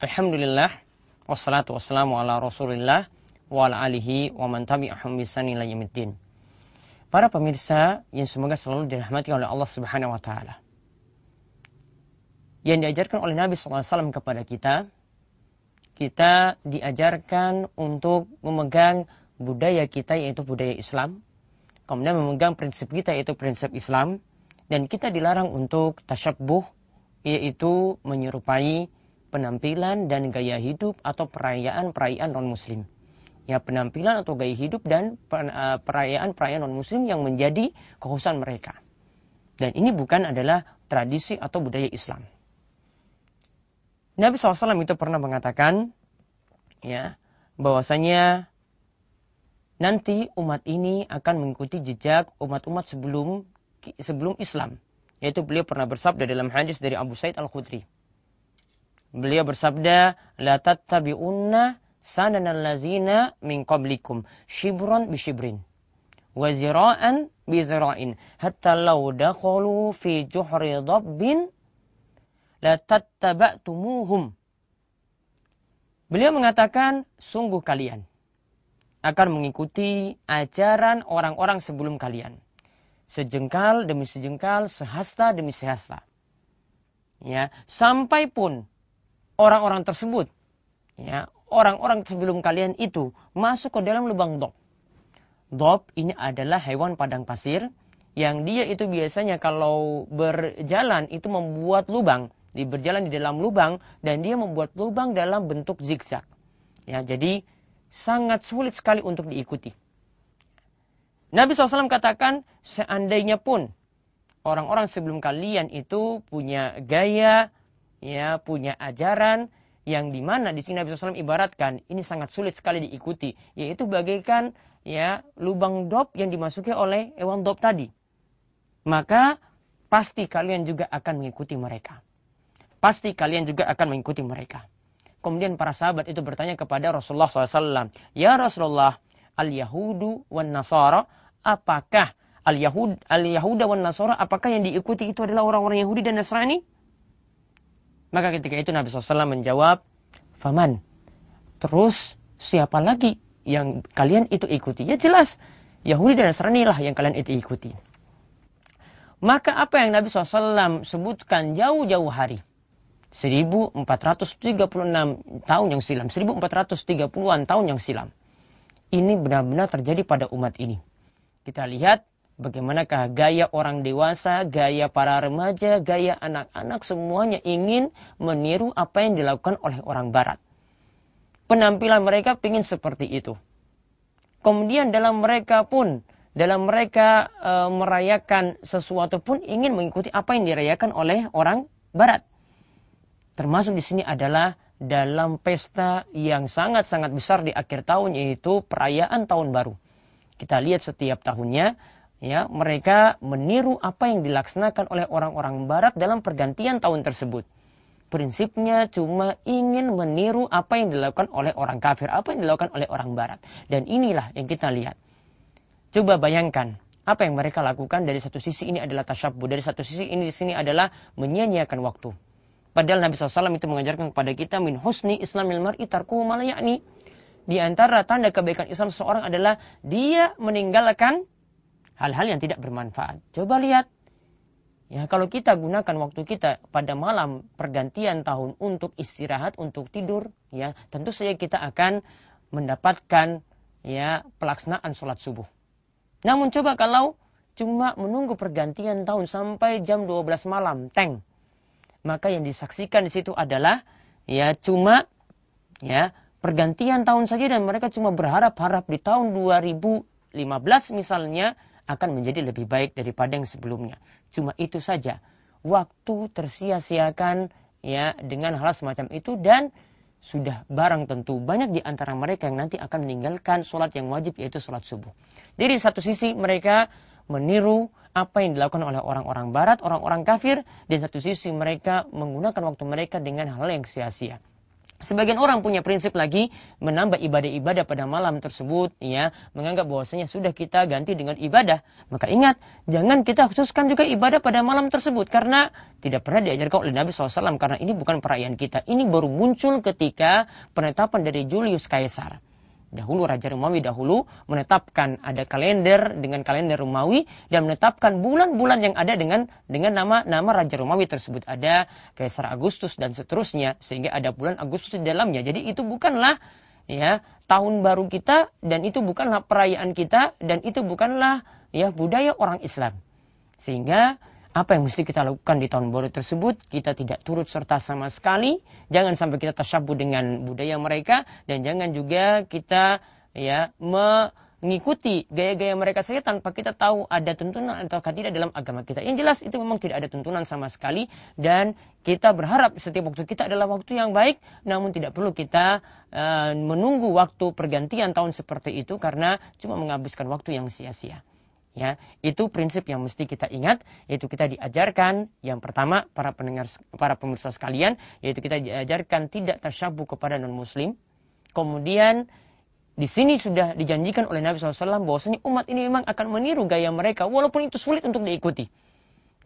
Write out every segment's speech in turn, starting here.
Alhamdulillah wassalatu wassalamu ala Rasulillah wa ala alihi wa man tabi'ahum yaumiddin. Para pemirsa yang semoga selalu dirahmati oleh Allah Subhanahu wa taala. Yang diajarkan oleh Nabi SAW kepada kita, kita diajarkan untuk memegang budaya kita yaitu budaya Islam, kemudian memegang prinsip kita yaitu prinsip Islam, dan kita dilarang untuk tasyabuh yaitu menyerupai penampilan dan gaya hidup atau perayaan-perayaan non-muslim. Ya, penampilan atau gaya hidup dan eh, perayaan-perayaan non-muslim yang menjadi kekhususan mereka. Dan ini bukan adalah tradisi atau budaya Islam. Nabi SAW itu pernah mengatakan, ya, bahwasanya nanti umat ini akan mengikuti jejak umat-umat sebelum sebelum Islam. Yaitu beliau pernah bersabda dalam hadis dari Abu Said Al-Khudri Beliau bersabda, "La tattabi'unna sananal lazina min qablikum shibran bi shibrin wa zira'an bi zira'in hatta law dakhalu fi juhri dabbin la tattaba'tumuhum." Beliau mengatakan, sungguh kalian akan mengikuti ajaran orang-orang sebelum kalian. Sejengkal demi sejengkal, sehasta demi sehasta. Ya, sampai pun orang-orang tersebut, ya, orang-orang sebelum kalian itu masuk ke dalam lubang dob. Dob ini adalah hewan padang pasir yang dia itu biasanya kalau berjalan itu membuat lubang, di berjalan di dalam lubang dan dia membuat lubang dalam bentuk zigzag. Ya, jadi sangat sulit sekali untuk diikuti. Nabi SAW katakan, seandainya pun orang-orang sebelum kalian itu punya gaya, ya punya ajaran yang di mana di sini Nabi SAW ibaratkan ini sangat sulit sekali diikuti yaitu bagaikan ya lubang dop yang dimasuki oleh hewan dop tadi. Maka pasti kalian juga akan mengikuti mereka. Pasti kalian juga akan mengikuti mereka. Kemudian para sahabat itu bertanya kepada Rasulullah SAW ya Rasulullah al Yahudu wan Nasara apakah al Yahud al Yahuda wan Nasara apakah yang diikuti itu adalah orang-orang Yahudi dan Nasrani maka ketika itu Nabi SAW menjawab, Faman, terus siapa lagi yang kalian itu ikuti? Ya jelas, Yahudi dan Nasrani lah yang kalian itu ikuti. Maka apa yang Nabi SAW sebutkan jauh-jauh hari, 1436 tahun yang silam, 1430-an tahun yang silam. Ini benar-benar terjadi pada umat ini. Kita lihat Bagaimanakah gaya orang dewasa, gaya para remaja, gaya anak-anak semuanya ingin meniru apa yang dilakukan oleh orang barat. Penampilan mereka ingin seperti itu. Kemudian dalam mereka pun, dalam mereka e, merayakan sesuatu pun ingin mengikuti apa yang dirayakan oleh orang barat. Termasuk di sini adalah dalam pesta yang sangat-sangat besar di akhir tahun yaitu perayaan tahun baru. Kita lihat setiap tahunnya ya mereka meniru apa yang dilaksanakan oleh orang-orang barat dalam pergantian tahun tersebut. Prinsipnya cuma ingin meniru apa yang dilakukan oleh orang kafir, apa yang dilakukan oleh orang barat. Dan inilah yang kita lihat. Coba bayangkan, apa yang mereka lakukan dari satu sisi ini adalah tasyabuh, dari satu sisi ini di sini adalah menyia-nyiakan waktu. Padahal Nabi SAW itu mengajarkan kepada kita min husni islamil mar'i tarkuhu malayakni. Di antara tanda kebaikan Islam seorang adalah dia meninggalkan hal-hal yang tidak bermanfaat. Coba lihat. Ya, kalau kita gunakan waktu kita pada malam pergantian tahun untuk istirahat, untuk tidur, ya, tentu saja kita akan mendapatkan ya pelaksanaan sholat subuh. Namun coba kalau cuma menunggu pergantian tahun sampai jam 12 malam, teng. Maka yang disaksikan di situ adalah ya cuma ya pergantian tahun saja dan mereka cuma berharap-harap di tahun 2015 misalnya akan menjadi lebih baik daripada yang sebelumnya. Cuma itu saja. Waktu tersia-siakan ya dengan hal semacam itu dan sudah barang tentu banyak di antara mereka yang nanti akan meninggalkan sholat yang wajib yaitu sholat subuh. Jadi di satu sisi mereka meniru apa yang dilakukan oleh orang-orang barat, orang-orang kafir. Di satu sisi mereka menggunakan waktu mereka dengan hal yang sia-sia. Sebagian orang punya prinsip lagi menambah ibadah-ibadah pada malam tersebut, ya, menganggap bahwasanya sudah kita ganti dengan ibadah. Maka ingat, jangan kita khususkan juga ibadah pada malam tersebut karena tidak pernah diajarkan oleh Nabi SAW karena ini bukan perayaan kita. Ini baru muncul ketika penetapan dari Julius Caesar. Dahulu Raja Romawi dahulu menetapkan ada kalender dengan kalender Romawi dan menetapkan bulan-bulan yang ada dengan dengan nama nama Raja Romawi tersebut ada Kaisar Agustus dan seterusnya sehingga ada bulan Agustus di dalamnya. Jadi itu bukanlah ya tahun baru kita dan itu bukanlah perayaan kita dan itu bukanlah ya budaya orang Islam. Sehingga apa yang mesti kita lakukan di tahun baru tersebut? Kita tidak turut serta sama sekali. Jangan sampai kita tersabut dengan budaya mereka dan jangan juga kita ya mengikuti gaya-gaya mereka saja tanpa kita tahu ada tuntunan atau tidak dalam agama kita. Yang jelas itu memang tidak ada tuntunan sama sekali dan kita berharap setiap waktu kita adalah waktu yang baik namun tidak perlu kita uh, menunggu waktu pergantian tahun seperti itu karena cuma menghabiskan waktu yang sia-sia. Ya, itu prinsip yang mesti kita ingat, yaitu kita diajarkan yang pertama para pendengar para pemirsa sekalian, yaitu kita diajarkan tidak tersyabuh kepada non muslim. Kemudian di sini sudah dijanjikan oleh Nabi SAW bahwasanya umat ini memang akan meniru gaya mereka walaupun itu sulit untuk diikuti.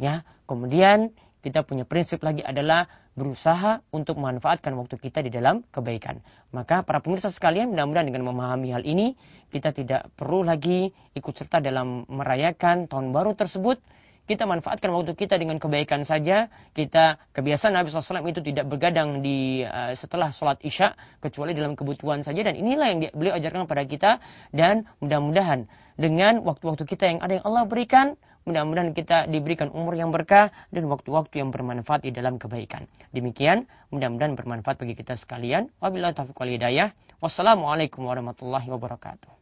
Ya, kemudian kita punya prinsip lagi adalah berusaha untuk memanfaatkan waktu kita di dalam kebaikan. Maka para pemirsa sekalian mudah-mudahan dengan memahami hal ini kita tidak perlu lagi ikut serta dalam merayakan tahun baru tersebut. Kita manfaatkan waktu kita dengan kebaikan saja. Kita kebiasaan Nabi SAW itu tidak bergadang di uh, setelah sholat isya kecuali dalam kebutuhan saja dan inilah yang beliau ajarkan kepada kita dan mudah-mudahan dengan waktu-waktu kita yang ada yang Allah berikan Mudah-mudahan kita diberikan umur yang berkah dan waktu-waktu yang bermanfaat di dalam kebaikan. Demikian, mudah-mudahan bermanfaat bagi kita sekalian. Wabillahi taufiq wal hidayah. Wassalamualaikum warahmatullahi wabarakatuh.